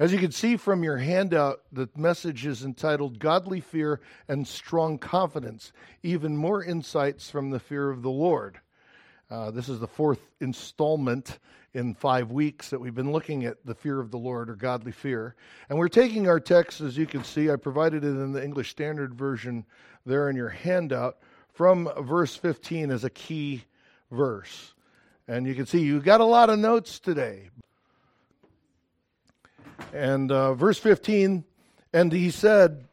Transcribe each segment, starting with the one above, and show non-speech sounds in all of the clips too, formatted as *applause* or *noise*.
As you can see from your handout, the message is entitled Godly Fear and Strong Confidence, even more insights from the fear of the Lord. Uh, this is the fourth installment in five weeks that we've been looking at the fear of the Lord or godly fear. And we're taking our text, as you can see, I provided it in the English Standard Version there in your handout, from verse 15 as a key verse. And you can see you got a lot of notes today. And uh, verse 15, and he said,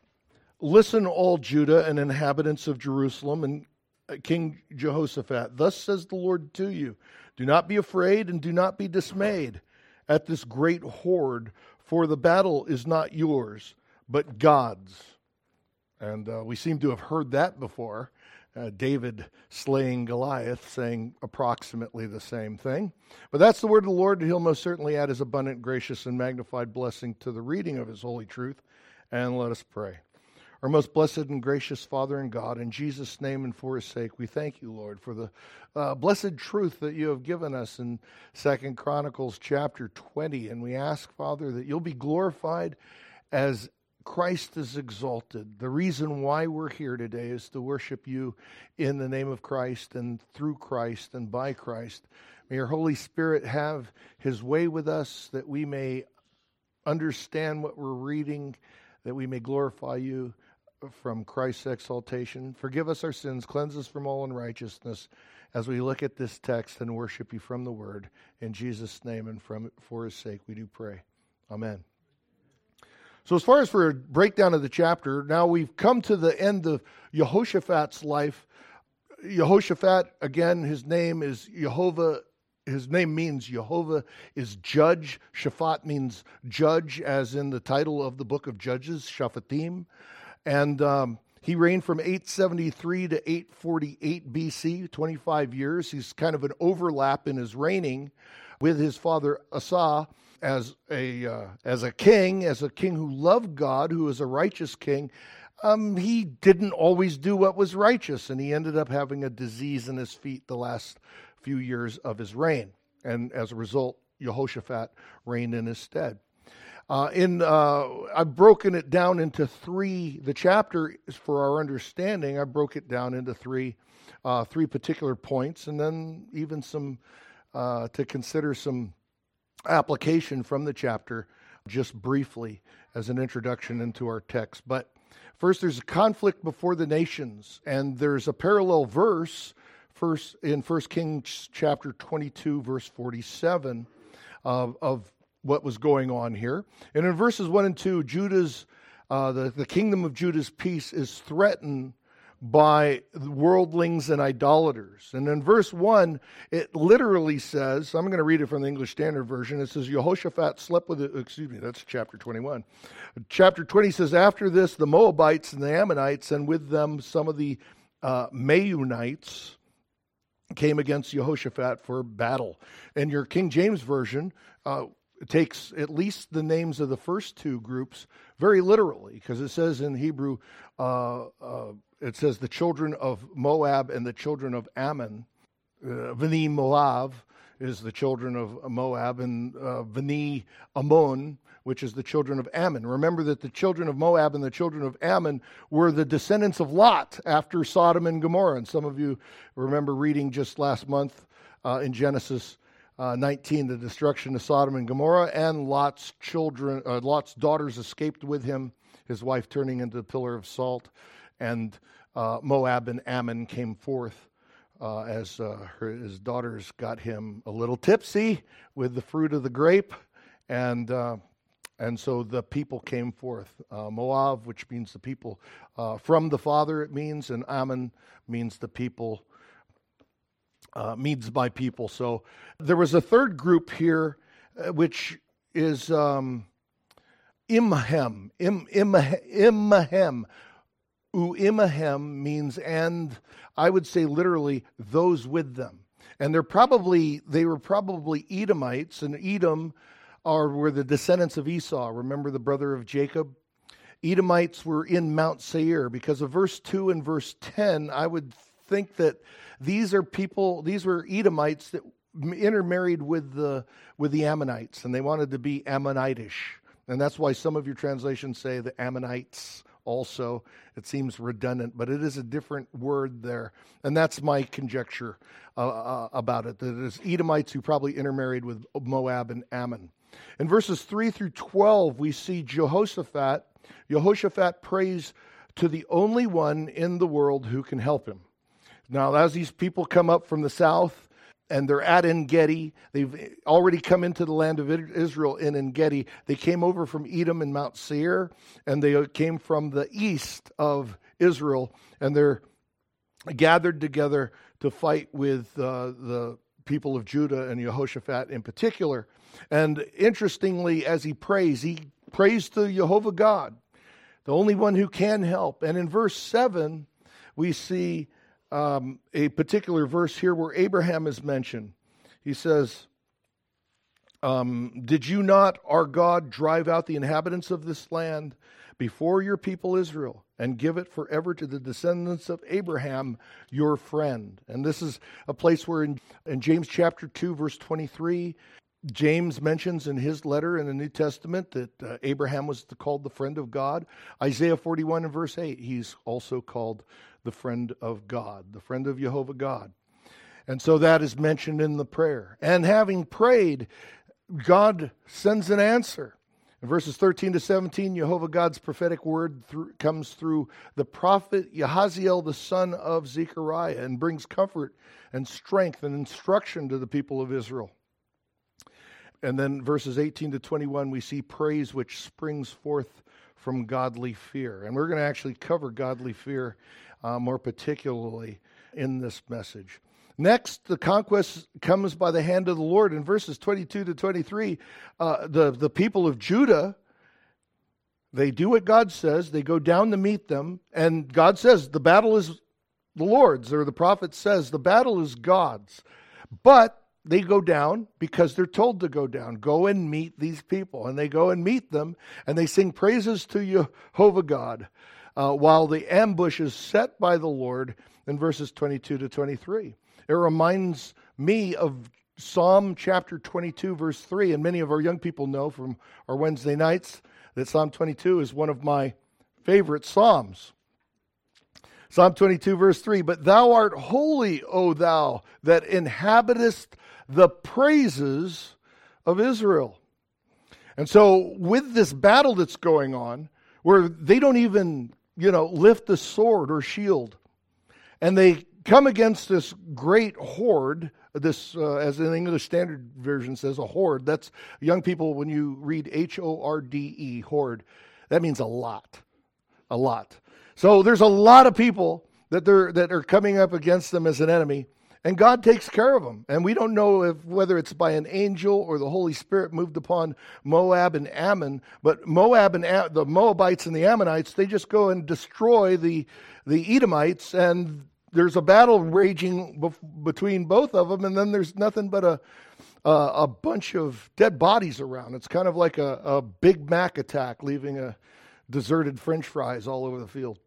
Listen, all Judah and inhabitants of Jerusalem, and uh, King Jehoshaphat, thus says the Lord to you Do not be afraid and do not be dismayed at this great horde, for the battle is not yours, but God's. And uh, we seem to have heard that before uh, David slaying Goliath, saying approximately the same thing. But that's the word of the Lord, he'll most certainly add his abundant, gracious, and magnified blessing to the reading of his holy truth. And let us pray. Our most blessed and gracious Father and God, in Jesus' name and for his sake, we thank you, Lord, for the uh, blessed truth that you have given us in Second Chronicles chapter 20. And we ask, Father, that you'll be glorified as Christ is exalted. The reason why we're here today is to worship you in the name of Christ and through Christ and by Christ. May your Holy Spirit have his way with us that we may understand what we're reading, that we may glorify you from Christ's exaltation. Forgive us our sins, cleanse us from all unrighteousness as we look at this text and worship you from the word. In Jesus' name and from for his sake we do pray. Amen. So, as far as for a breakdown of the chapter, now we've come to the end of Jehoshaphat's life. Jehoshaphat, again, his name is Jehovah. His name means Jehovah is judge. Shaphat means judge, as in the title of the book of Judges, Shaphatim. And um, he reigned from 873 to 848 BC, 25 years. He's kind of an overlap in his reigning with his father Asa as a uh, as a king, as a king who loved God, who was a righteous king, um, he didn't always do what was righteous, and he ended up having a disease in his feet the last few years of his reign, and as a result, Jehoshaphat reigned in his stead. Uh, in uh, I've broken it down into three. The chapter is for our understanding. I broke it down into three, uh, three particular points, and then even some uh, to consider some application from the chapter just briefly as an introduction into our text. But first, there's a conflict before the nations, and there's a parallel verse first in 1 Kings chapter 22, verse 47 of, of what was going on here. And in verses 1 and 2, Judah's uh, the, the kingdom of Judah's peace is threatened by worldlings and idolaters. And in verse 1, it literally says, I'm going to read it from the English Standard Version. It says, Jehoshaphat slept with, the, excuse me, that's chapter 21. Chapter 20 says, After this, the Moabites and the Ammonites, and with them some of the uh, came against Jehoshaphat for battle. And your King James Version, uh, takes at least the names of the first two groups very literally because it says in Hebrew, uh, uh, it says the children of Moab and the children of Ammon. Uh, Vini Moab is the children of Moab, and uh, Vini Ammon, which is the children of Ammon. Remember that the children of Moab and the children of Ammon were the descendants of Lot after Sodom and Gomorrah. And some of you remember reading just last month uh, in Genesis uh, 19 the destruction of Sodom and Gomorrah, and Lot's children, uh, Lot's daughters escaped with him, his wife turning into a pillar of salt and uh, Moab and Ammon came forth uh, as uh, her, his daughters got him a little tipsy with the fruit of the grape, and uh, and so the people came forth. Uh, Moab, which means the people from the Father, it means, and Ammon means the people. means by people. So there was a third group here, which is um, Imhem, Im, Imhem, Uimahem means and I would say literally those with them. And they're probably they were probably Edomites, and Edom are were the descendants of Esau. Remember the brother of Jacob? Edomites were in Mount Seir because of verse 2 and verse 10. I would think that these are people, these were Edomites that intermarried with the with the Ammonites, and they wanted to be Ammonitish. And that's why some of your translations say the Ammonites also. It seems redundant, but it is a different word there. And that's my conjecture uh, uh, about it that it is Edomites who probably intermarried with Moab and Ammon. In verses 3 through 12, we see Jehoshaphat. Jehoshaphat prays to the only one in the world who can help him. Now, as these people come up from the south, and they're at En Gedi. They've already come into the land of Israel in En Gedi. They came over from Edom and Mount Seir, and they came from the east of Israel, and they're gathered together to fight with uh, the people of Judah and Jehoshaphat in particular. And interestingly, as he prays, he prays to Jehovah God, the only one who can help. And in verse 7, we see um, a particular verse here where Abraham is mentioned. He says, um, Did you not, our God, drive out the inhabitants of this land before your people Israel and give it forever to the descendants of Abraham, your friend? And this is a place where in, in James chapter 2, verse 23, James mentions in his letter in the New Testament that uh, Abraham was called the friend of God. Isaiah 41 and verse 8, he's also called the friend of God, the friend of Jehovah God. And so that is mentioned in the prayer. And having prayed, God sends an answer. In verses 13 to 17, Jehovah God's prophetic word through, comes through the prophet Yahaziel, the son of Zechariah, and brings comfort and strength and instruction to the people of Israel. And then verses 18 to 21, we see praise which springs forth from godly fear. And we're going to actually cover godly fear uh, more particularly in this message. Next, the conquest comes by the hand of the Lord. In verses 22 to 23, uh, the, the people of Judah, they do what God says. They go down to meet them. And God says, the battle is the Lord's, or the prophet says, the battle is God's. But they go down because they're told to go down. Go and meet these people. And they go and meet them, and they sing praises to Jehovah God uh, while the ambush is set by the Lord in verses 22 to 23. It reminds me of Psalm chapter 22, verse 3. And many of our young people know from our Wednesday nights that Psalm 22 is one of my favorite Psalms. Psalm 22, verse 3 But thou art holy, O thou that inhabitest the praises of Israel. And so, with this battle that's going on, where they don't even you know, lift the sword or shield. And they come against this great horde. This, uh, as the English Standard Version says, a horde. That's young people, when you read H O R D E, horde, that means a lot. A lot. So there's a lot of people that, they're, that are coming up against them as an enemy. And God takes care of them. And we don't know if whether it's by an angel or the Holy Spirit moved upon Moab and Ammon, but Moab and the Moabites and the Ammonites, they just go and destroy the the Edomites and there's a battle raging bef- between both of them and then there's nothing but a a, a bunch of dead bodies around. It's kind of like a, a Big Mac attack leaving a deserted french fries all over the field.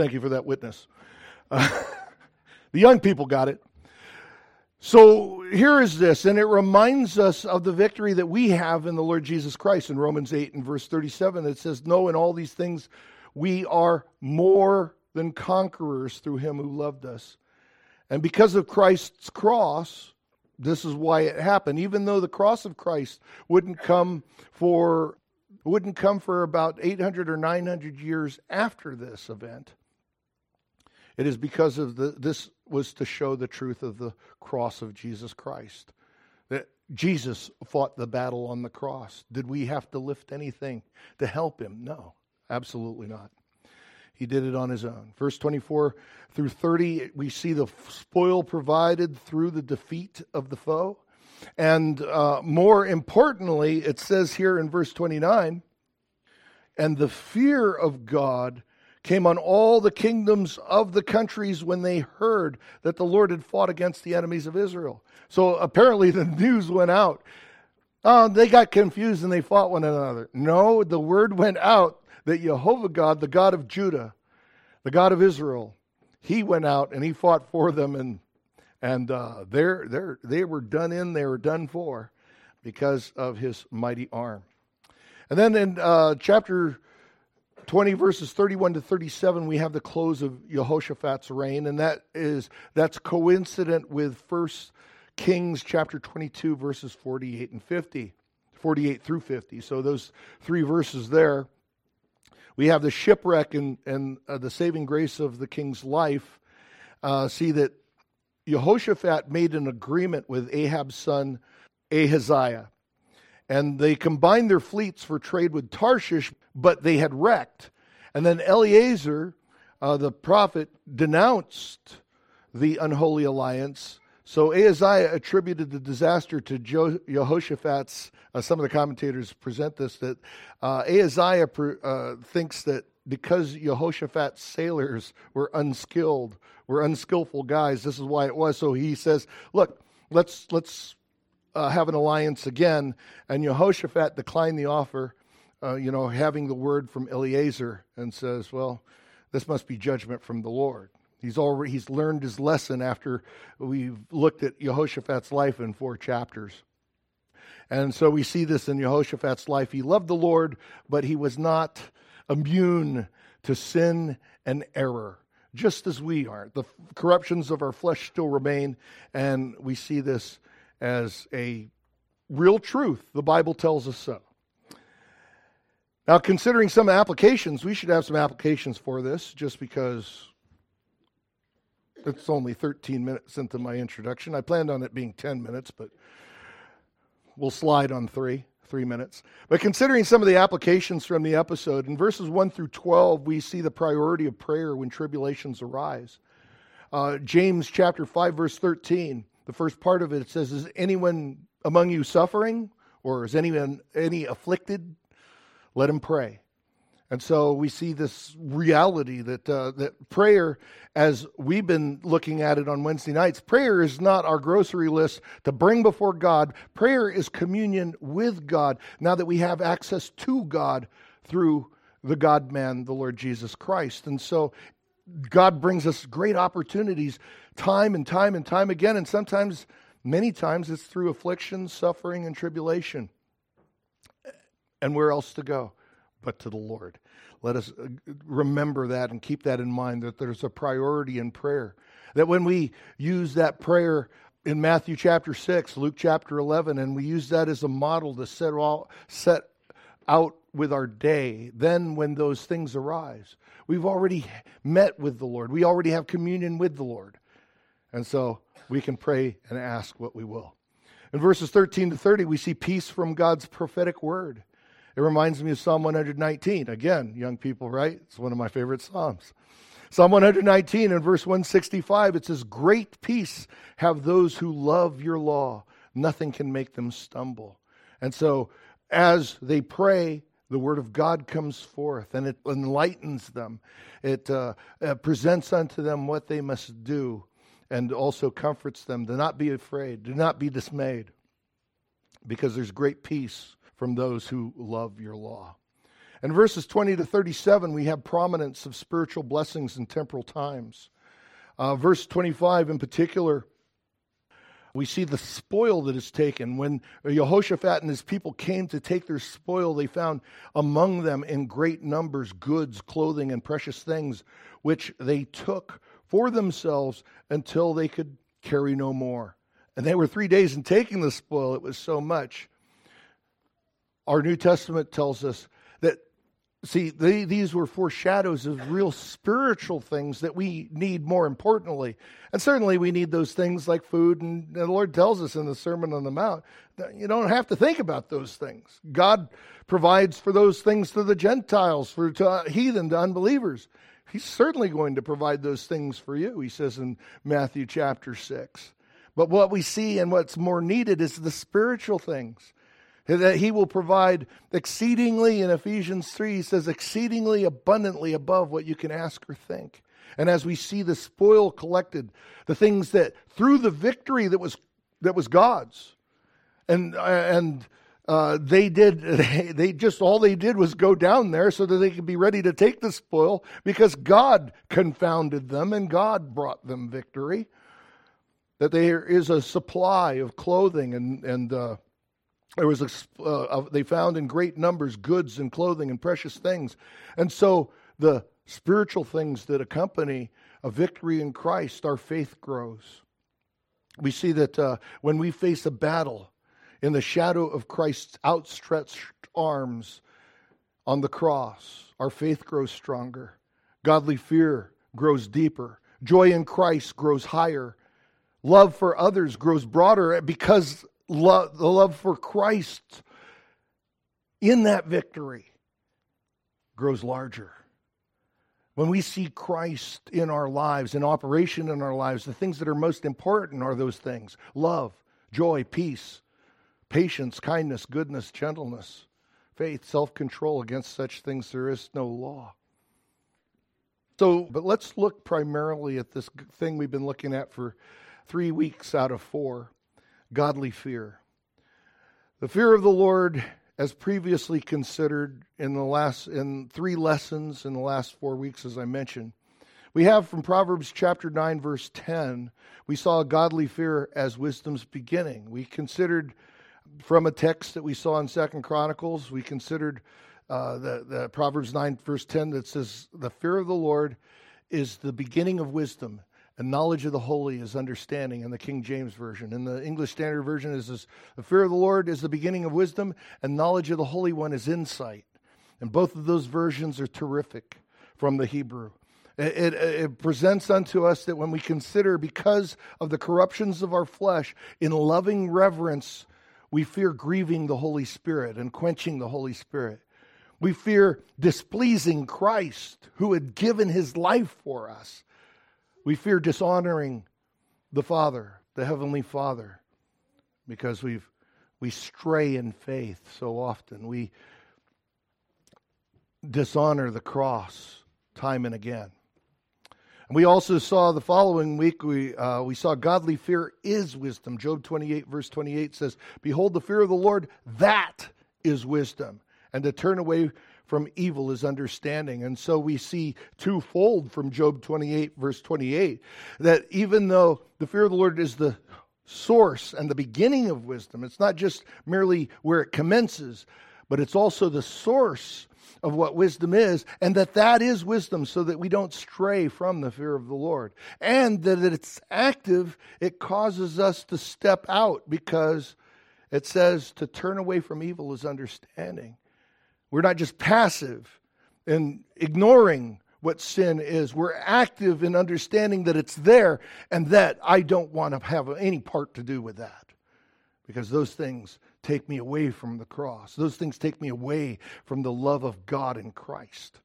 Thank you for that witness. Uh, *laughs* The young people got it. So here is this, and it reminds us of the victory that we have in the Lord Jesus Christ in Romans 8 and verse 37. It says, No, in all these things we are more than conquerors through him who loved us. And because of Christ's cross, this is why it happened. Even though the cross of Christ wouldn't come for wouldn't come for about 800 or 900 years after this event. It is because of the, this was to show the truth of the cross of Jesus Christ. That Jesus fought the battle on the cross. Did we have to lift anything to help him? No, absolutely not. He did it on his own. Verse 24 through 30, we see the spoil provided through the defeat of the foe. And uh, more importantly, it says here in verse 29 and the fear of God came on all the kingdoms of the countries when they heard that the Lord had fought against the enemies of Israel. So apparently the *laughs* news went out. Oh, they got confused and they fought one another. No, the word went out that Jehovah God, the God of Judah, the God of Israel, he went out and he fought for them and and uh, they're, they're, they were done in, they were done for because of his mighty arm. And then in uh, chapter 20 verses 31 to 37 we have the close of Jehoshaphat's reign and that is that's coincident with first Kings chapter 22 verses 48 and 50 48 through 50 so those three verses there we have the shipwreck and, and uh, the saving grace of the king's life. Uh, see that Jehoshaphat made an agreement with Ahab's son Ahaziah and they combined their fleets for trade with Tarshish but they had wrecked. And then Eleazar, uh, the prophet, denounced the unholy alliance. So Ahaziah attributed the disaster to Jehoshaphat's. Uh, some of the commentators present this that uh, Ahaziah uh, thinks that because Jehoshaphat's sailors were unskilled, were unskillful guys, this is why it was. So he says, "Look, let's let's uh, have an alliance again." And Jehoshaphat declined the offer uh, you know, having the word from Eleazar and says, well, this must be judgment from the Lord. He's already he's learned his lesson after we've looked at Jehoshaphat's life in four chapters. And so we see this in Jehoshaphat's life. He loved the Lord, but he was not immune to sin and error, just as we are. The corruptions of our flesh still remain, and we see this as a real truth. The Bible tells us so. Now, considering some applications, we should have some applications for this just because it's only 13 minutes into my introduction. I planned on it being 10 minutes, but we'll slide on three, three minutes. But considering some of the applications from the episode, in verses 1 through 12, we see the priority of prayer when tribulations arise. Uh, James chapter 5, verse 13, the first part of it, says, Is anyone among you suffering? Or is anyone any afflicted? let him pray. And so we see this reality that uh, that prayer, as we've been looking at it on Wednesday nights, prayer is not our grocery list to bring before God. Prayer is communion with God. Now that we have access to God through the God Man, the Lord Jesus Christ, and so God brings us great opportunities, time and time and time again, and sometimes, many times, it's through affliction, suffering, and tribulation. And where else to go but to the Lord? Let us uh, remember that and keep that in mind that there's a priority in prayer. That when we use that prayer in Matthew chapter 6, Luke chapter 11, and we use that as a model to set, all, set out with our day, then when those things arise, we've already met with the Lord. We already have communion with the Lord. And so we can pray and ask what we will. In verses 13 to 30, we see peace from God's prophetic word. It reminds me of Psalm 119. Again, young people, right? It's one of my favorite Psalms. Psalm 119 and verse 165, it says, Great peace have those who love your law. Nothing can make them stumble. And so, as they pray, the word of God comes forth and it enlightens them. It uh, uh, presents unto them what they must do and also comforts them. Do not be afraid, do not be dismayed, because there's great peace from those who love your law. In verses 20 to 37, we have prominence of spiritual blessings in temporal times. Uh, verse 25 in particular, we see the spoil that is taken. When Jehoshaphat and his people came to take their spoil, they found among them in great numbers goods, clothing, and precious things, which they took for themselves until they could carry no more. And they were three days in taking the spoil, it was so much. Our New Testament tells us that, see, they, these were foreshadows of real spiritual things that we need more importantly. And certainly we need those things like food. And the Lord tells us in the Sermon on the Mount that you don't have to think about those things. God provides for those things to the Gentiles, for to uh, heathen, to unbelievers. He's certainly going to provide those things for you, he says in Matthew chapter 6. But what we see and what's more needed is the spiritual things that he will provide exceedingly in Ephesians 3 he says exceedingly abundantly above what you can ask or think. And as we see the spoil collected the things that through the victory that was that was God's and and uh, they did *laughs* they just all they did was go down there so that they could be ready to take the spoil because God confounded them and God brought them victory. That there is a supply of clothing and and uh, There was a, uh, they found in great numbers goods and clothing and precious things. And so the spiritual things that accompany a victory in Christ, our faith grows. We see that uh, when we face a battle in the shadow of Christ's outstretched arms on the cross, our faith grows stronger. Godly fear grows deeper. Joy in Christ grows higher. Love for others grows broader because lo- the love for Christ in that victory grows larger. When we see Christ in our lives, in operation in our lives, the things that are most important are those things love, joy, peace, patience, kindness, goodness, gentleness, faith, self control. Against such things there is no law. So, but let's look primarily at this thing we've been looking at for three weeks out of four godly fear. The fear of the Lord, as previously considered in the last in three lessons in the last four weeks, as I mentioned. We have from Proverbs chapter 9, verse 10, we saw godly fear as wisdom's beginning. We considered from a text that we saw in Second Chronicles, we considered uh, the, the Proverbs 9, verse 10, that says, The fear of the Lord is the beginning of wisdom. And knowledge of the holy is understanding in the King James Version. In the English Standard Version is this, the fear of the Lord is the beginning of wisdom, and knowledge of the Holy One is insight. And both of those versions are terrific from the Hebrew. It, it, it, presents unto us that when we consider, because of the corruptions of our flesh, in loving reverence, we fear grieving the Holy Spirit and quenching the Holy Spirit. We fear displeasing Christ, who had given his life for us. We fear dishonoring the Father, the Heavenly Father, because we've we stray in faith so often. We dishonor the cross time and again. We also saw the following week, we, uh, we saw godly fear is wisdom. Job 28, verse 28 says, Behold, the fear of the Lord, that is wisdom. And to turn away from evil is understanding. And so we see twofold from Job 28, verse 28, that even though the fear of the Lord is the source and the beginning of wisdom, it's not just merely where it commences, but it's also the source of what wisdom is, and that that is wisdom so that we don't stray from the fear of the Lord. And that it's active, it causes us to step out because it says to turn away from evil is understanding. We're not just passive and ignoring what sin is. We're active in understanding that it's there and that I don't want to have any part to do with that because those things take me away from the cross. Those things take me away from the love of God in Christ.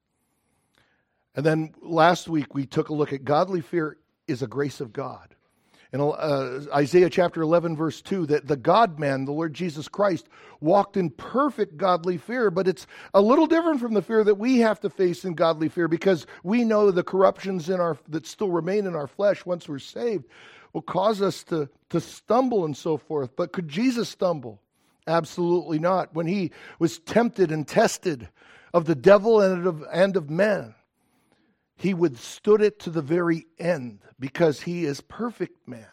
And then last week we took a look at godly fear is a grace of God in uh, Isaiah chapter 11, verse 2, that the God man, the Lord Jesus Christ, walked in perfect godly fear. But it's a little different from the fear that we have to face in godly fear because we know the corruptions in our, that still remain in our flesh once we're saved will cause us to, to stumble and so forth. But could Jesus stumble? Absolutely not. When he was tempted and tested of the devil and of, and of men, he withstood it to the very end because he is perfect man.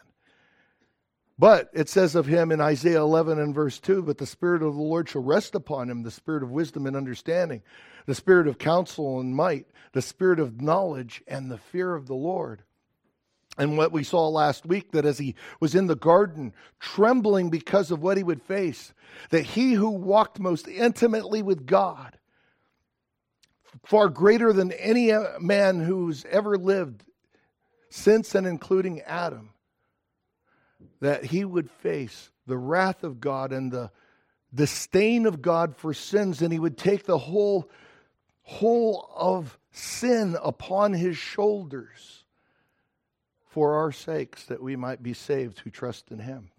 But it says of him in Isaiah 11 and verse 2 But the Spirit of the Lord shall rest upon him, the Spirit of wisdom and understanding, the Spirit of counsel and might, the Spirit of knowledge and the fear of the Lord. And what we saw last week, that as he was in the garden, trembling because of what he would face, that he who walked most intimately with God, far greater than any man who's ever lived since and including Adam, that he would face the wrath of God and the disdain of God for sins, and he would take the whole whole of sin upon his shoulders for our sakes that we might be saved who trust in him.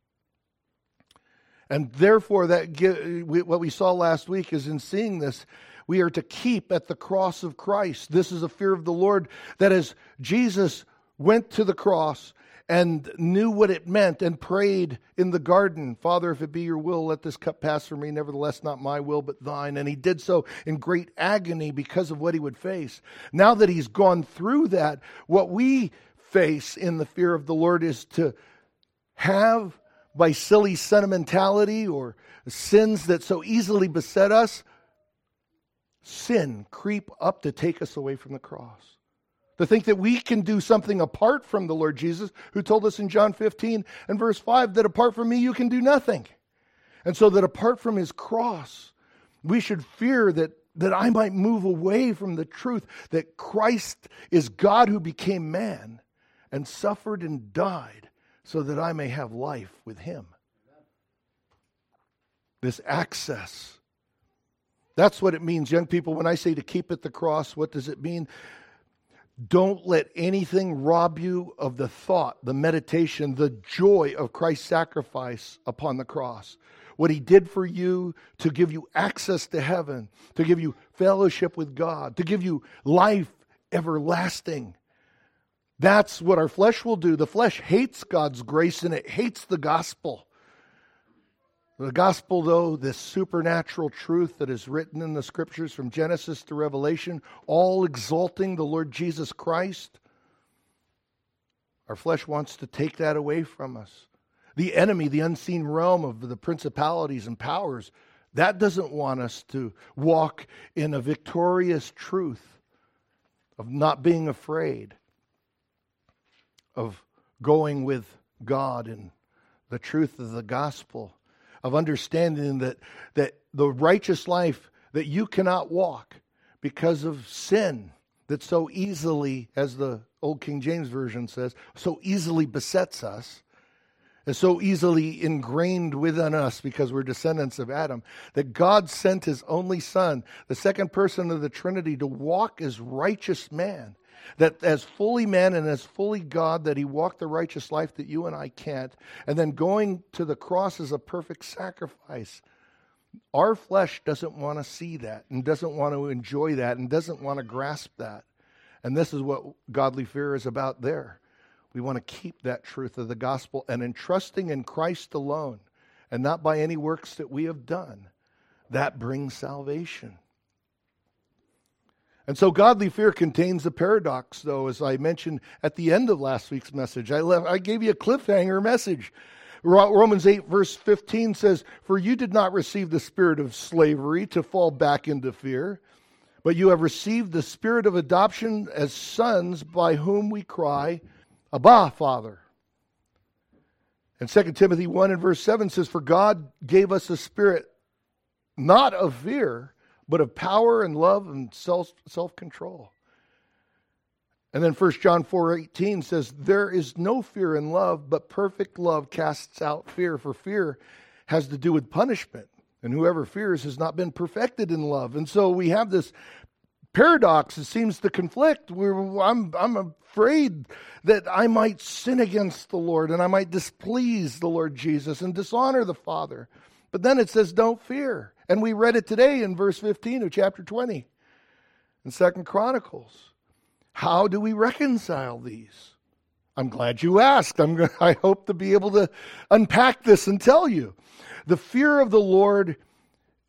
And therefore, that what we saw last week is in seeing this, we are to keep at the cross of Christ. This is a fear of the Lord that as Jesus went to the cross and knew what it meant and prayed in the garden, Father, if it be your will, let this cup pass from me. Nevertheless, not my will, but thine. And he did so in great agony because of what he would face. Now that he's gone through that, what we face in the fear of the Lord is to have by silly sentimentality or sins that so easily beset us, sin creep up to take us away from the cross. To think that we can do something apart from the Lord Jesus, who told us in John 15 and verse 5 that apart from me you can do nothing. And so that apart from his cross, we should fear that, that I might move away from the truth that Christ is God who became man and suffered and died so that I may have life with him. This access. That's what it means, young people. When I say to keep at the cross, what does it mean? Don't let anything rob you of the thought, the meditation, the joy of Christ's sacrifice upon the cross. What he did for you to give you access to heaven, to give you fellowship with God, to give you life everlasting. That's what our flesh will do. The flesh hates God's grace and it hates the gospel. The gospel, though, this supernatural truth that is written in the scriptures from Genesis to Revelation, all exalting the Lord Jesus Christ, our flesh wants to take that away from us. The enemy, the unseen realm of the principalities and powers, that doesn't want us to walk in a victorious truth of not being afraid of going with God and the truth of the gospel, of understanding that, that the righteous life that you cannot walk because of sin that so easily, as the old King James Version says, so easily besets us, is so easily ingrained within us because we're descendants of Adam, that God sent his only Son, the second person of the Trinity, to walk as righteous man that as fully man and as fully God, that he walked the righteous life that you and I can't, and then going to the cross as a perfect sacrifice. Our flesh doesn't want to see that and doesn't want to enjoy that and doesn't want to grasp that. And this is what godly fear is about there. We want to keep that truth of the gospel and entrusting in Christ alone and not by any works that we have done. That brings salvation. And so godly fear contains a paradox, though, as I mentioned at the end of last week's message. I, left, I gave you a cliffhanger message. Romans 8, verse 15 says, For you did not receive the spirit of slavery to fall back into fear, but you have received the spirit of adoption as sons by whom we cry, Abba, Father. And 2 Timothy 1 and verse 7 says, For God gave us a spirit not of fear, but of power and love and self self control. And then 1 John 4 18 says, There is no fear in love, but perfect love casts out fear, for fear has to do with punishment. And whoever fears has not been perfected in love. And so we have this paradox that seems to conflict. We're, I'm, I'm afraid that I might sin against the Lord and I might displease the Lord Jesus and dishonor the Father. But then it says, Don't fear. And we read it today in verse 15 of chapter 20 in Second Chronicles. How do we reconcile these? I'm glad you asked. I'm, going *laughs* I hope to be able to unpack this and tell you. The fear of the Lord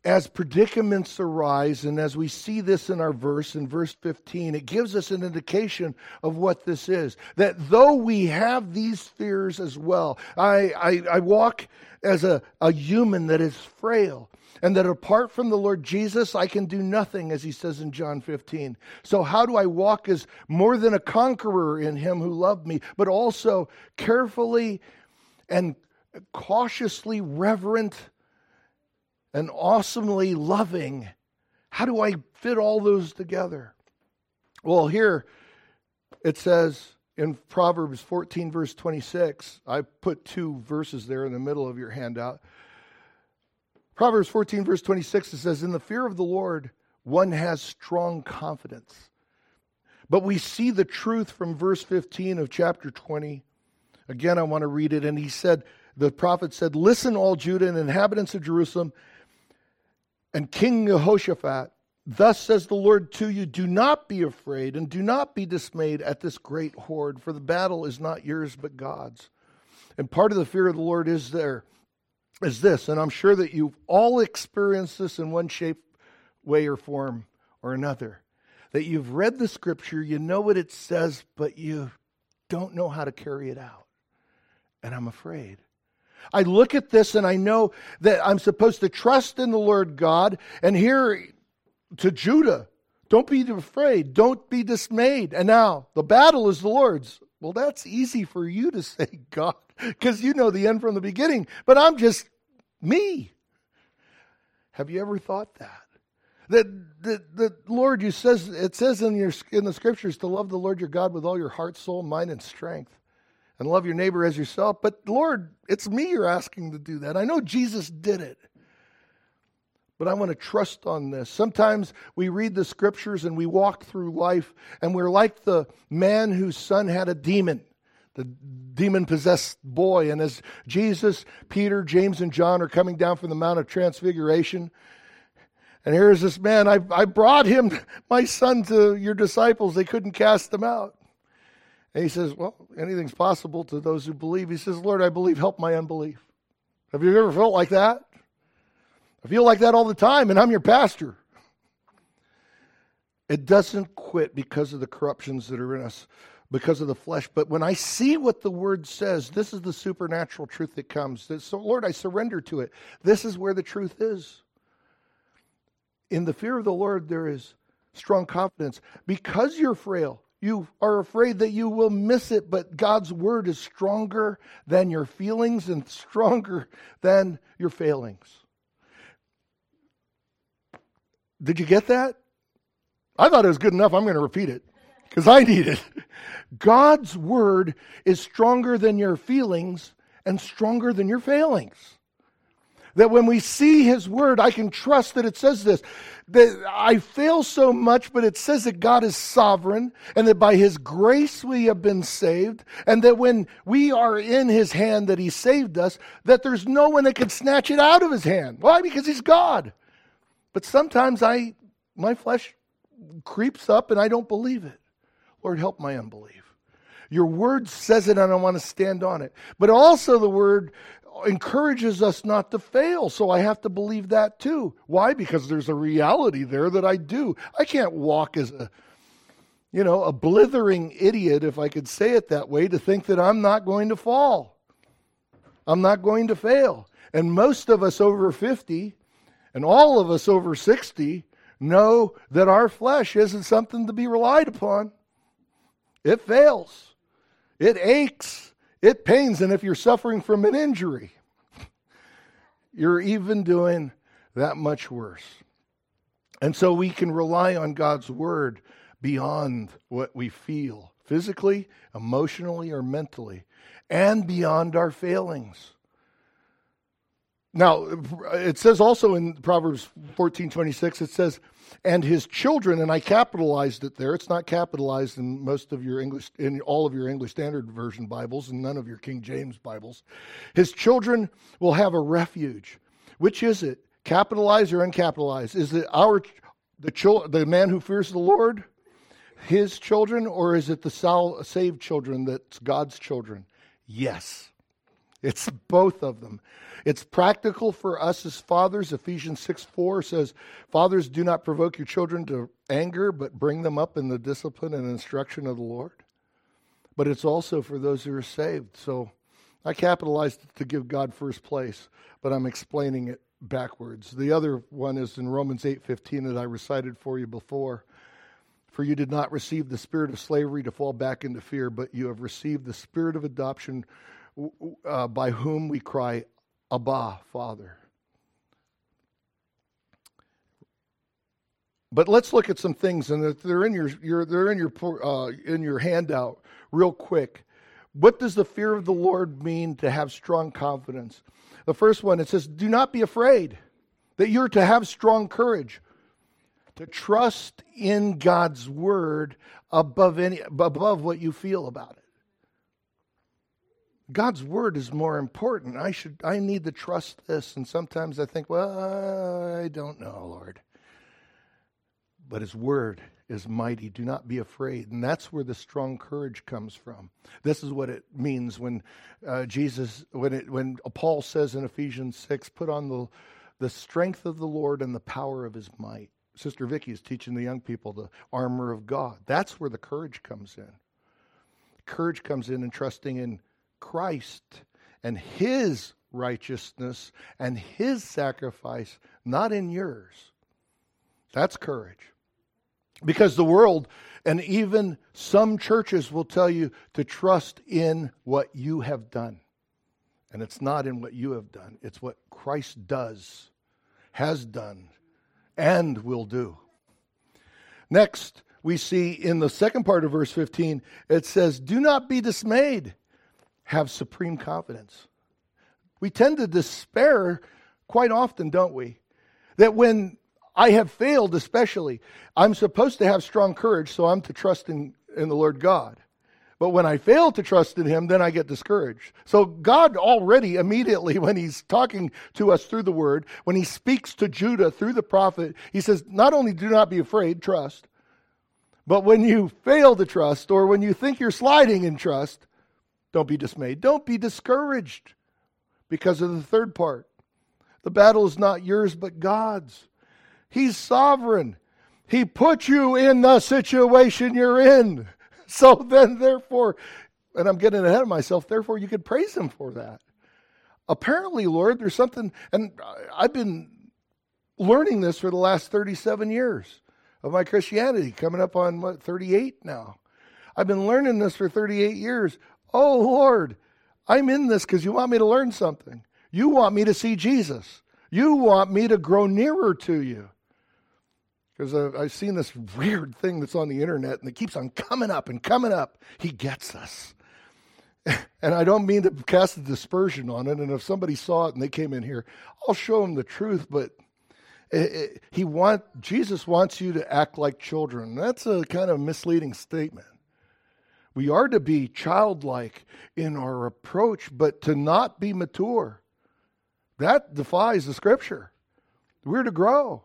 as predicaments arise, and as we see this in our verse, in verse 15, it gives us an indication of what this is. That though we have these fears as well, I, I, I walk as a, a human that is frail and that apart from the Lord Jesus, I can do nothing, as he says in John 15. So, how do I walk as more than a conqueror in him who loved me, but also carefully and cautiously reverent and awesomely loving? How do I fit all those together? Well, here it says in Proverbs 14, verse 26, I put two verses there in the middle of your handout. Proverbs 14, verse 26, it says, In the fear of the Lord, one has strong confidence. But we see the truth from verse 15 of chapter 20. Again, I want to read it. And he said, The prophet said, Listen, all Judah and inhabitants of Jerusalem, and King Jehoshaphat, thus says the Lord to you, Do not be afraid and do not be dismayed at this great horde, for the battle is not yours but God's. And part of the fear of the Lord is there is this, and I'm sure that you've all experienced this in one shape, way, or form or another. That you've read the scripture, you know what it says, but you don't know how to carry it out. And I'm afraid. I look at this and I know that I'm supposed to trust in the Lord God. And here to Judah, don't be afraid, don't be dismayed. And now the battle is the Lord's. Well, that's easy for you to *laughs* say, God, because you know the end from the beginning. But I'm just me. Have you ever thought that? That the, the Lord, you says it says in your in the scriptures to love the Lord your God with all your heart, soul, mind, and strength and love your neighbor as yourself. But Lord, it's me you're asking to do that. I know Jesus did it. But I want to trust on this. Sometimes we read the scriptures and we walk through life and we're like the man whose son had a demon, the demon possessed boy. And as Jesus, Peter, James, and John are coming down from the Mount of Transfiguration, and here's this man, I, I brought him, my son, to your disciples. They couldn't cast him out. And he says, Well, anything's possible to those who believe. He says, Lord, I believe, help my unbelief. Have you ever felt like that? I feel like that all the time, and I'm your pastor. It doesn't quit because of the corruptions that are in us, because of the flesh. But when I see what the word says, this is the supernatural truth that comes. So, Lord, I surrender to it. This is where the truth is. In the fear of the Lord, there is strong confidence. Because you're frail, you are afraid that you will miss it, but God's word is stronger than your feelings and stronger than your failings. Did you get that? I thought it was good enough. I'm going to repeat it because I need it. *laughs* God's word is stronger than your feelings and stronger than your failings. That when we see His Word, I can trust that it says this. That I fail so much, but it says that God is sovereign and that by His grace we have been saved. And that when we are in His hand that He saved us, that there's no one that can snatch it out of His hand. Why? Because He's God. But sometimes I, my flesh creeps up and I don't believe it. Lord, help my unbelief. Your word says it and I want to stand on it. But also the word encourages us not to fail. So I have to believe that too. Why? Because there's a reality there that I do. I can't walk as a, you know, a blithering idiot, if I could say it that way, to think that I'm not going to fall. I'm not going to fail. And most of us over 50 and all of us over 60 know that our flesh isn't something to be relied upon. It fails, it aches, it pains, and if you're suffering from an injury, you're even doing that much worse. And so we can rely on God's word beyond what we feel physically, emotionally, or mentally, and beyond our failings. Now, it says also in Proverbs 14 26, it says, and his children, and I capitalized it there. It's not capitalized in most of your English, in all of your English Standard Version Bibles and none of your King James Bibles. His children will have a refuge. Which is it? Capitalized or uncapitalized? Is it our the chil- the man who fears the Lord, his children, or is it the sal- saved children that's God's children? Yes. It's both of them. It's practical for us as fathers. Ephesians 6 4 says, Fathers, do not provoke your children to anger, but bring them up in the discipline and instruction of the Lord. But it's also for those who are saved. So I capitalized to give God first place, but I'm explaining it backwards. The other one is in Romans 8:15 that I recited for you before. For you did not receive the spirit of slavery to fall back into fear, but you have received the spirit of adoption uh, by whom we cry, Abba, Father. But let's look at some things, and they're in your, your they're in your uh, in your handout real quick. What does the fear of the Lord mean to have strong confidence? The first one it says, "Do not be afraid." That you're to have strong courage, to trust in God's word above any above what you feel about it. God's word is more important. I should I need to trust this. And sometimes I think, well, I don't know, Lord. But his word is mighty. Do not be afraid. And that's where the strong courage comes from. This is what it means when uh, Jesus, when, it, when Paul says in Ephesians 6, put on the, the strength of the Lord and the power of his might. Sister Vicky is teaching the young people the armor of God. That's where the courage comes in. Courage comes in in trusting in Christ and his righteousness and his sacrifice, not in yours. That's courage. Because the world and even some churches will tell you to trust in what you have done. And it's not in what you have done, it's what Christ does, has done, and will do. Next, we see in the second part of verse 15, it says, Do not be dismayed, have supreme confidence. We tend to despair quite often, don't we? That when I have failed, especially, I'm supposed to have strong courage, so I'm to trust in, in the Lord God. But when I fail to trust in Him, then I get discouraged. So God already, immediately, *laughs* when He's talking to us through the Word, when He speaks to Judah through the prophet, He says, not only do not be afraid, trust, but when you fail to trust, or when you think you're sliding in trust, don't be dismayed. Don't be discouraged because of the third part. The battle is not yours, but God's. He's sovereign. He put you in the situation you're in. *laughs* So then, therefore, and I'm getting ahead of myself, therefore, you could praise Him for that. Apparently, Lord, there's something, and I've been learning this for the last 37 years of my Christianity, coming up on what, 38 now. I've been learning this for 38 years. Oh, Lord, I'm in this because you want me to learn something. You want me to see Jesus. You want me to grow nearer to you. Because I've seen this weird thing that's on the internet and it keeps on coming up and coming up. He gets us. *laughs* And I don't mean to cast a dispersion on it. And if somebody saw it and they came in here, I'll show them the truth. But he want Jesus wants you to act like children. That's a kind of misleading statement. We are to be childlike in our approach, but to not be mature. That defies the scripture. We're to grow.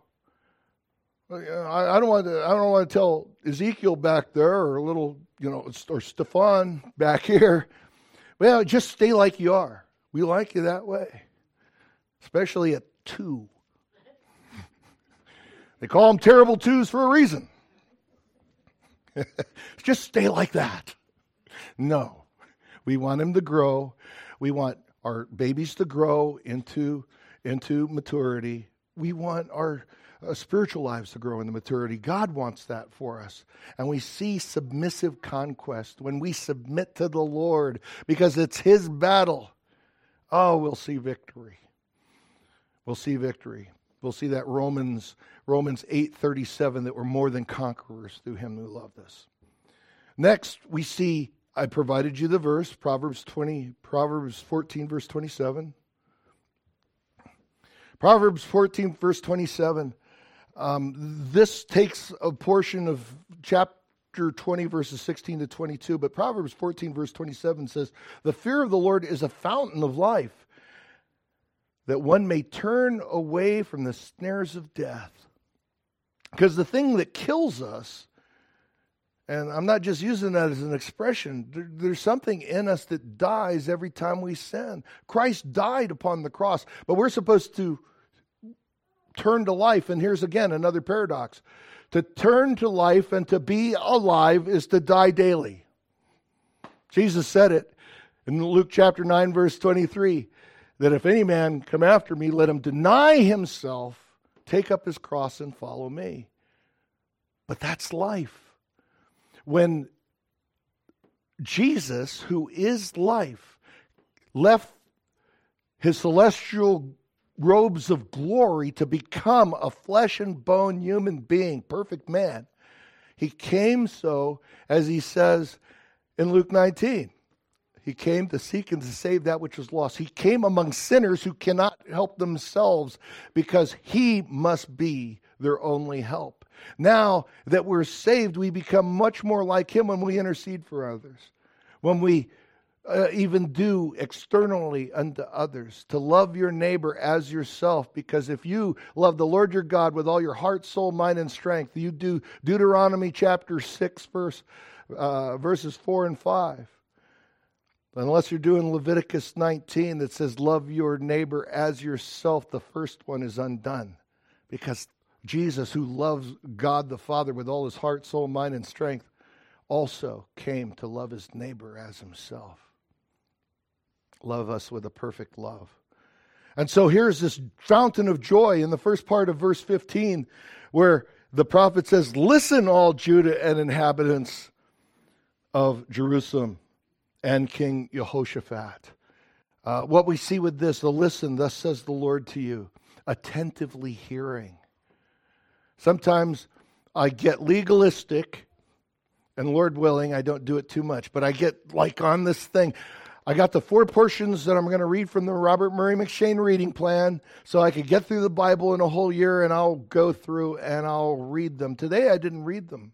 I, don't want to. I don't want to tell Ezekiel back there, or little, you know, or Stefan back *laughs* here. Well, just stay like you are. We like you that way, especially at two. *laughs* they call them terrible twos for a reason. *laughs* just stay like that. No, we want him to grow. We want our babies to grow into into maturity. We want our uh, spiritual lives to grow into maturity. God wants that for us. And we see submissive conquest when we submit to the Lord because it's His battle. Oh, we'll see victory. We'll see victory. We'll see that Romans Romans 8:37 that we're more than conquerors through him who loved us. Next, we see I provided you the verse Proverbs 20 Proverbs 14 verse 27. Proverbs 14 verse 27 um, this takes a portion of chapter 20, verses 16 to 22, but Proverbs 14, verse 27 says, The fear of the Lord is a fountain of life, that one may turn away from the snares of death. Because the thing that kills us, and I'm not just using that as an expression, there, there's something in us that dies every time we sin. Christ died upon the cross, but we're supposed to turn to life. And here's again another paradox to turn to life and to be alive is to die daily. Jesus said it in Luke chapter 9, verse 23 that if any man come after me, let him deny himself, take up his cross, and follow me. But that's life. When Jesus, who is life, left his celestial robes of glory to become a flesh and bone human being, perfect man. He came so, as he says in Luke 19. He came to seek and to save that which was lost. He came among sinners who cannot help themselves because he must be their only help. Now that we're saved, we become much more like him when we intercede for others. When we uh, even do externally unto others, to love your neighbor as yourself. Because if you love the Lord your God with all your heart, soul, mind, and strength, you do Deuteronomy chapter 6, verse, uh, verses 4 and 5. Unless you're doing Leviticus 19 that says, Love your neighbor as yourself, the first one is undone. Because Jesus, who loves God the Father with all his heart, soul, mind, and strength, also came to love his neighbor as himself love us with a perfect love. And so here's this fountain of joy in the first part of verse 15 where the prophet says, Listen, all Judah and inhabitants of Jerusalem and King Jehoshaphat. Uh, what we see with this, the listen, thus says the Lord to you, attentively hearing. Sometimes I get legalistic, and Lord willing, I don't do it too much, but I get like on this thing. I got the four portions that I'm going to read from the Robert Murray M'Cheyne reading plan so I could get through the Bible in a whole year and I'll go through and I'll read them. Today I didn't read them.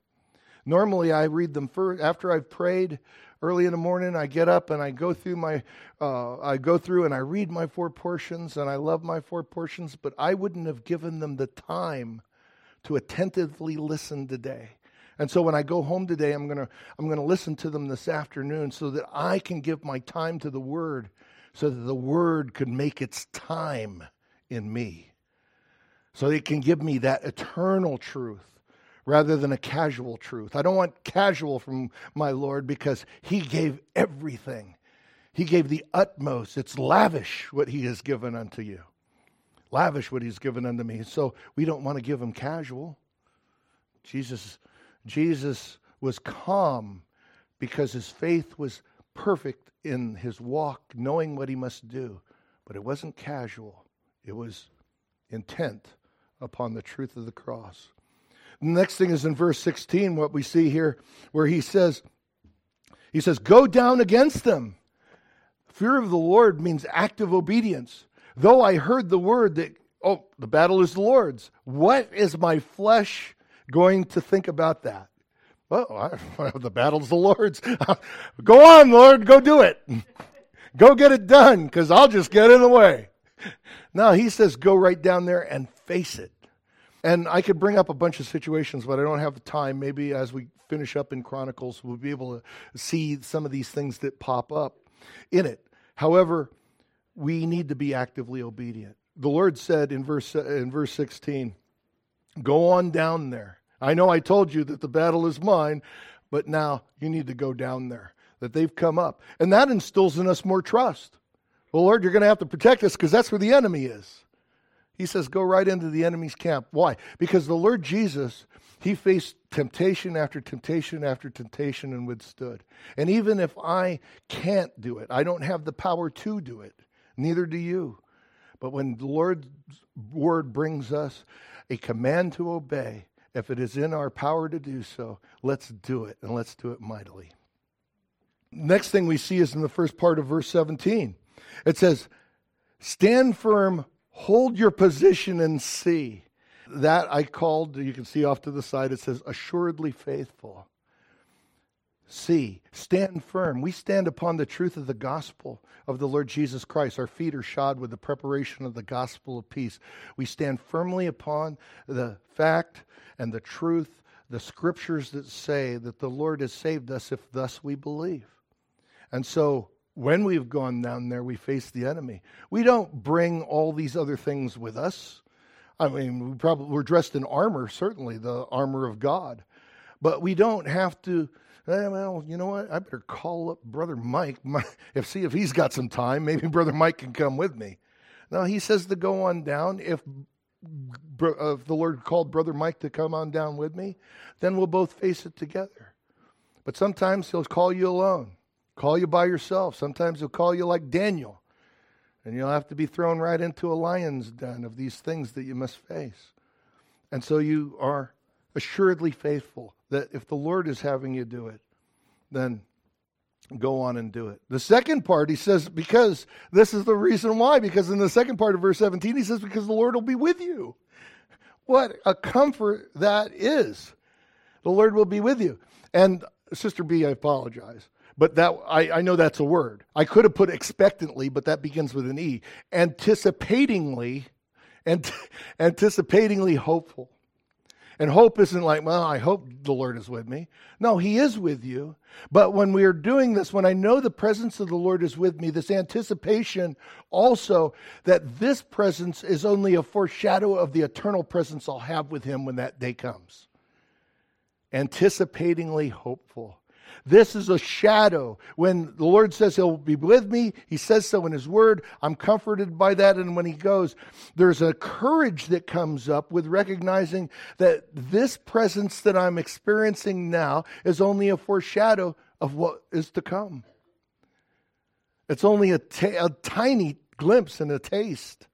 Normally I read them first after I've prayed early in the morning. I get up and I go through my uh, I go through and I read my four portions and I love my four portions, but I wouldn't have given them the time to attentively listen today. And so when I go home today, I'm going to I'm going to listen to them this afternoon so that I can give my time to the word so that the word could make its time in me. So it can give me that eternal truth rather than a casual truth. I don't want casual from my Lord because he gave everything. He gave the utmost. It's lavish what he has given unto you. Lavish what he's given unto me. So we don't want to give him casual. Jesus Jesus was calm because his faith was perfect in his walk, knowing what he must do. But it wasn't casual, it was intent upon the truth of the cross. The next thing is in verse 16, what we see here, where he says, he says, Go down against them. Fear of the Lord means active obedience. Though I heard the word that, oh, the battle is the Lord's, what is my flesh going to think about that? Well, *laughs* the battle's the Lord's. *laughs* go on, Lord, go do it. *laughs* go get it done, because I'll just get in the way. No, he says, go right down there and face it. And I could bring up a bunch of situations, but I don't have the time. Maybe as we finish up in Chronicles, we'll be able to see some of these things that pop up in it. However, we need to be actively obedient. The Lord said in verse, in verse 16, Go on down there. I know I told you that the battle is mine, but now you need to go down there, that they've come up. And that instills in us more trust. Well, Lord, you're going to have to protect us because that's where the enemy is. He says, go right into the enemy's camp. Why? Because the Lord Jesus, he faced temptation after temptation after temptation and withstood. And even if I can't do it, I don't have the power to do it, neither do you. But when the Lord's word brings us a command to obey, if it is in our power to do so, let's do it, and let's do it mightily. Next thing we see is in the first part of verse 17. It says, Stand firm, hold your position, and see. That I called, you can see off to the side, it says, assuredly faithful. See, stand firm. We stand upon the truth of the gospel of the Lord Jesus Christ. Our feet are shod with the preparation of the gospel of peace. We stand firmly upon the fact and the truth, the scriptures that say that the Lord has saved us if thus we believe. And so when we've gone down there, we face the enemy. We don't bring all these other things with us. I mean, we probably we're dressed in armor, certainly the armor of God, but we don't have to eh, well, you know what? I better call up Brother Mike, if see if he's got some time. Maybe *laughs* Brother Mike can come with me. Now he says to go on down. If if the Lord called Brother Mike to come on down with me, then we'll both face it together. But sometimes he'll call you alone, call you by yourself. Sometimes he'll call you like Daniel, and you'll have to be thrown right into a lion's den of these things that you must face. And so you are assuredly faithful that if the Lord is having you do it, then go on and do it. The second part, he says, because this is the reason why. Because in the second part of verse 17, he says, because the Lord will be with you. What a comfort that is. The Lord will be with you. And Sister B, I apologize. But that I, I know that's a word. I could have put expectantly, but that begins with an E. Anticipatingly, and *laughs* anticipatingly hopeful. And hope isn't like, well, I hope the Lord is with me. No, He is with you. But when we are doing this, when I know the presence of the Lord is with me, this anticipation also that this presence is only a foreshadow of the eternal presence I'll have with Him when that day comes. Anticipatingly hopeful. This is a shadow. When the Lord says He'll be with me, He says so in His Word. I'm comforted by that. And when He goes, there's a courage that comes up with recognizing that this presence that I'm experiencing now is only a foreshadow of what is to come. It's only a, a tiny glimpse and a taste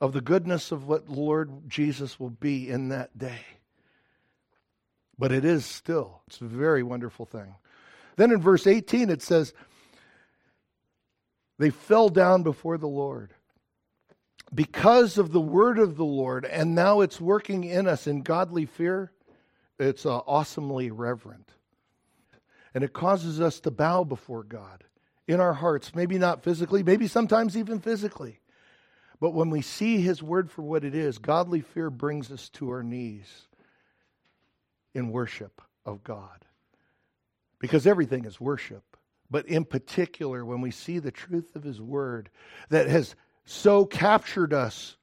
of the goodness of what Lord Jesus will be in that day. But it is still, it's a very wonderful thing. Then in verse 18 it says, They fell down before the Lord because of the word of the Lord, and now it's working in us in godly fear. It's uh, awesomely reverent. And it causes us to bow before God in our hearts, maybe not physically, maybe sometimes even physically. But when we see His word for what it is, godly fear brings us to our knees in worship of God. Because everything is worship. But in particular, when we see the truth of His Word that has so captured us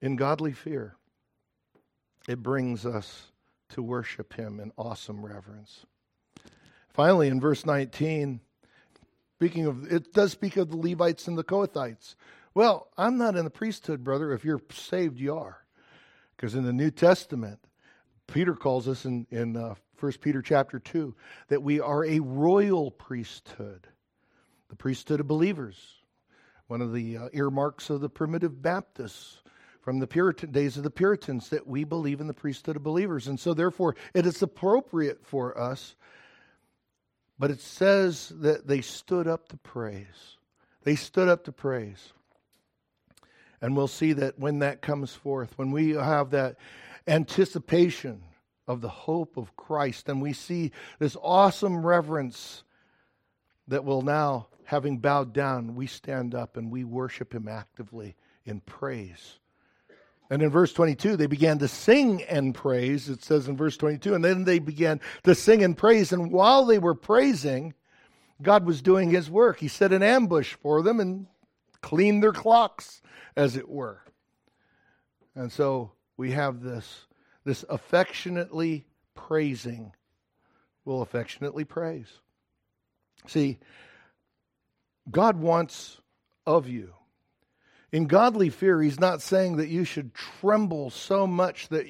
in godly fear, it brings us to worship Him in awesome reverence. Finally, in verse 19, speaking of, it does speak of the Levites and the Kohathites. Well, I'm not in the priesthood, brother. If you're saved, you are. Because in the New Testament, Peter calls us in, in uh, 1 Peter chapter 2 that we are a royal priesthood, the priesthood of believers, one of the uh, earmarks of the primitive Baptists from the Puritan days of the Puritans that we believe in the priesthood of believers. And so, therefore, it is appropriate for us. But it says that they stood up to praise. They stood up to praise. And we'll see that when that comes forth, when we have that anticipation of the hope of Christ. And we see this awesome reverence that will now, having bowed down, we stand up and we worship Him actively in praise. And in verse 22, they began to sing and praise. It says in verse 22, and then they began to sing and praise. And while they were praising, God was doing His work. He set an ambush for them and cleaned their clocks, as it were. And so we have this, this affectionately praising. We'll affectionately praise. See, God wants of you. In godly fear, He's not saying that you should tremble so much that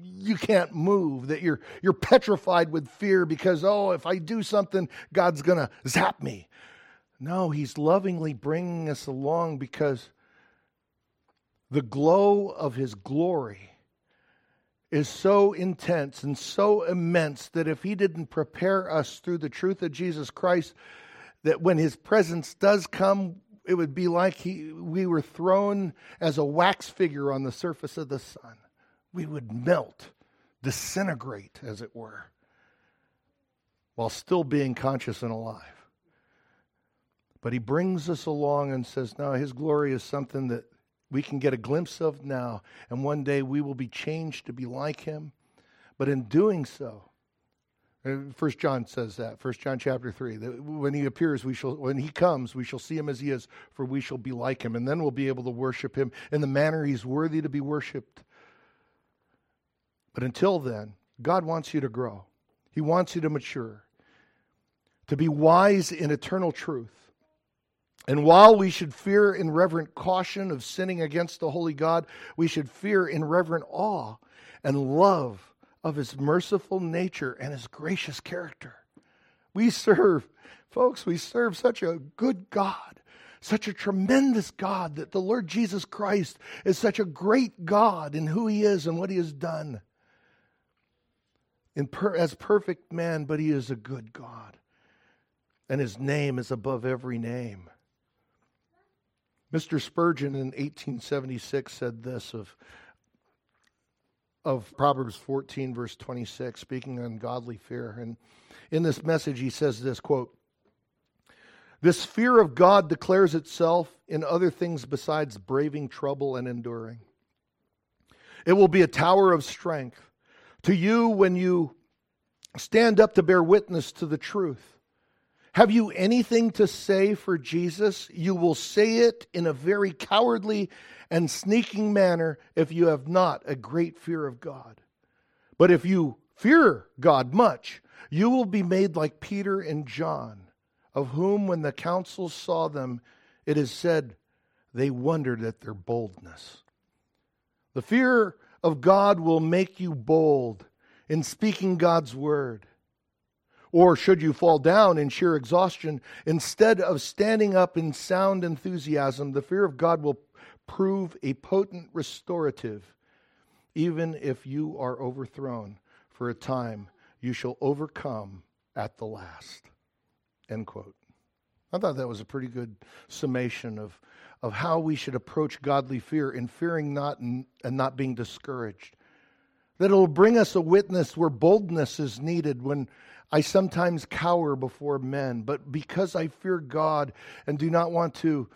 you can't move, that you're, you're petrified with fear because, oh, if I do something, God's going to zap me. No, He's lovingly bringing us along because the glow of his glory is so intense and so immense that if he didn't prepare us through the truth of Jesus Christ, that when his presence does come, it would be like he, we were thrown as a wax figure on the surface of the sun. We would melt, disintegrate, as it were, while still being conscious and alive. But he brings us along and says, No, his glory is something that we can get a glimpse of now, and one day we will be changed to be like him. But in doing so, First John says that. First John chapter three. That when he appears, we shall. When he comes, we shall see him as he is, for we shall be like him, and then we'll be able to worship him in the manner he's worthy to be worshipped. But until then, God wants you to grow. He wants you to mature, to be wise in eternal truth, and while we should fear in reverent caution of sinning against the holy God, we should fear in reverent awe and love of his merciful nature and his gracious character. We serve, folks, we serve such a good God, such a tremendous God that the Lord Jesus Christ is such a great God in who he is and what he has done. Per, as perfect man, but he is a good God. And his name is above every name. Mr. Spurgeon in 1876 said this of, of Proverbs 14, verse 26, speaking on godly fear. And in this message, he says this quote, This fear of God declares itself in other things besides braving trouble and enduring. It will be a tower of strength to you when you stand up to bear witness to the truth have you anything to say for Jesus? You will say it in a very cowardly and sneaking manner if you have not a great fear of God. But if you Fear God much. You will be made like Peter and John, of whom, when the council saw them, it is said, they wondered at their boldness. The fear of God will make you bold in speaking God's word. Or should you fall down in sheer exhaustion, instead of standing up in sound enthusiasm, the fear of God will prove a potent restorative. Even if you are overthrown for a time, you shall overcome at the last. End quote. I thought that was a pretty good summation of, of how we should approach godly fear in fearing not and, and not being discouraged. That it'll bring us a witness where boldness is needed when I sometimes cower before men, but because I fear God and do not want to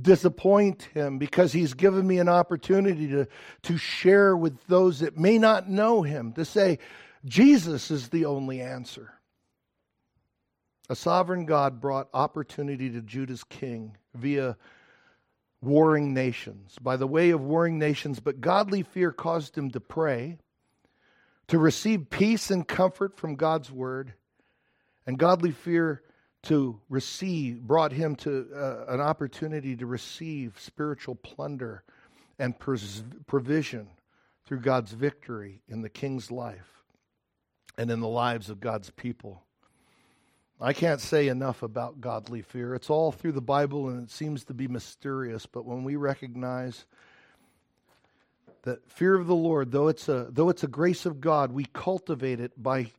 disappoint him, because he's given me an opportunity to, to share with those that may not know him, to say, Jesus is the only answer. A sovereign God brought opportunity to Judah's king via warring nations, by the way of warring nations, but godly fear caused him to pray, to receive peace and comfort from God's word, and godly fear to receive brought him to uh, an opportunity to receive spiritual plunder and pres- provision through God's victory in the king's life and in the lives of God's people. I can't say enough about godly fear. It's all through the Bible and it seems to be mysterious, but when we recognize that fear of the Lord, though it's a though it's a grace of God, we cultivate it by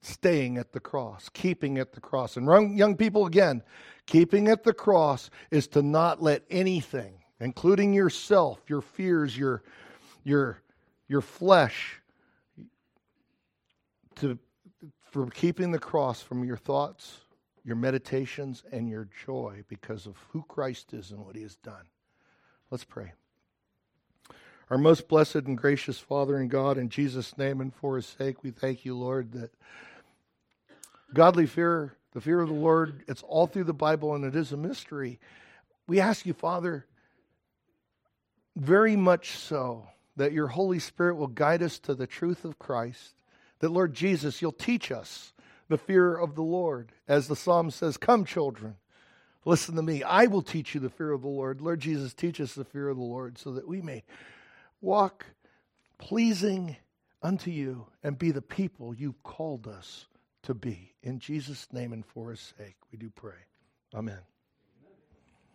staying at the cross, keeping at the cross. And young people, again, keeping at the cross is to not let anything, including yourself, your fears, your, your, your flesh, to, for keeping the cross from your thoughts, your meditations, and your joy because of who Christ is and what he has done. Let's pray. Our most blessed and gracious Father and God, in Jesus' name and for his sake, we thank you, Lord, that Godly fear, the fear of the Lord, it's all through the Bible and it is a mystery. We ask you, Father, very much so, that your Holy Spirit will guide us to the truth of Christ. That, Lord Jesus, you'll teach us the fear of the Lord. As the psalm says, Come, children, listen to me. I will teach you the fear of the Lord. Lord Jesus, teach us the fear of the Lord so that we may walk pleasing unto you and be the people you've called us to be. In Jesus' name and for his sake, we do pray. Amen.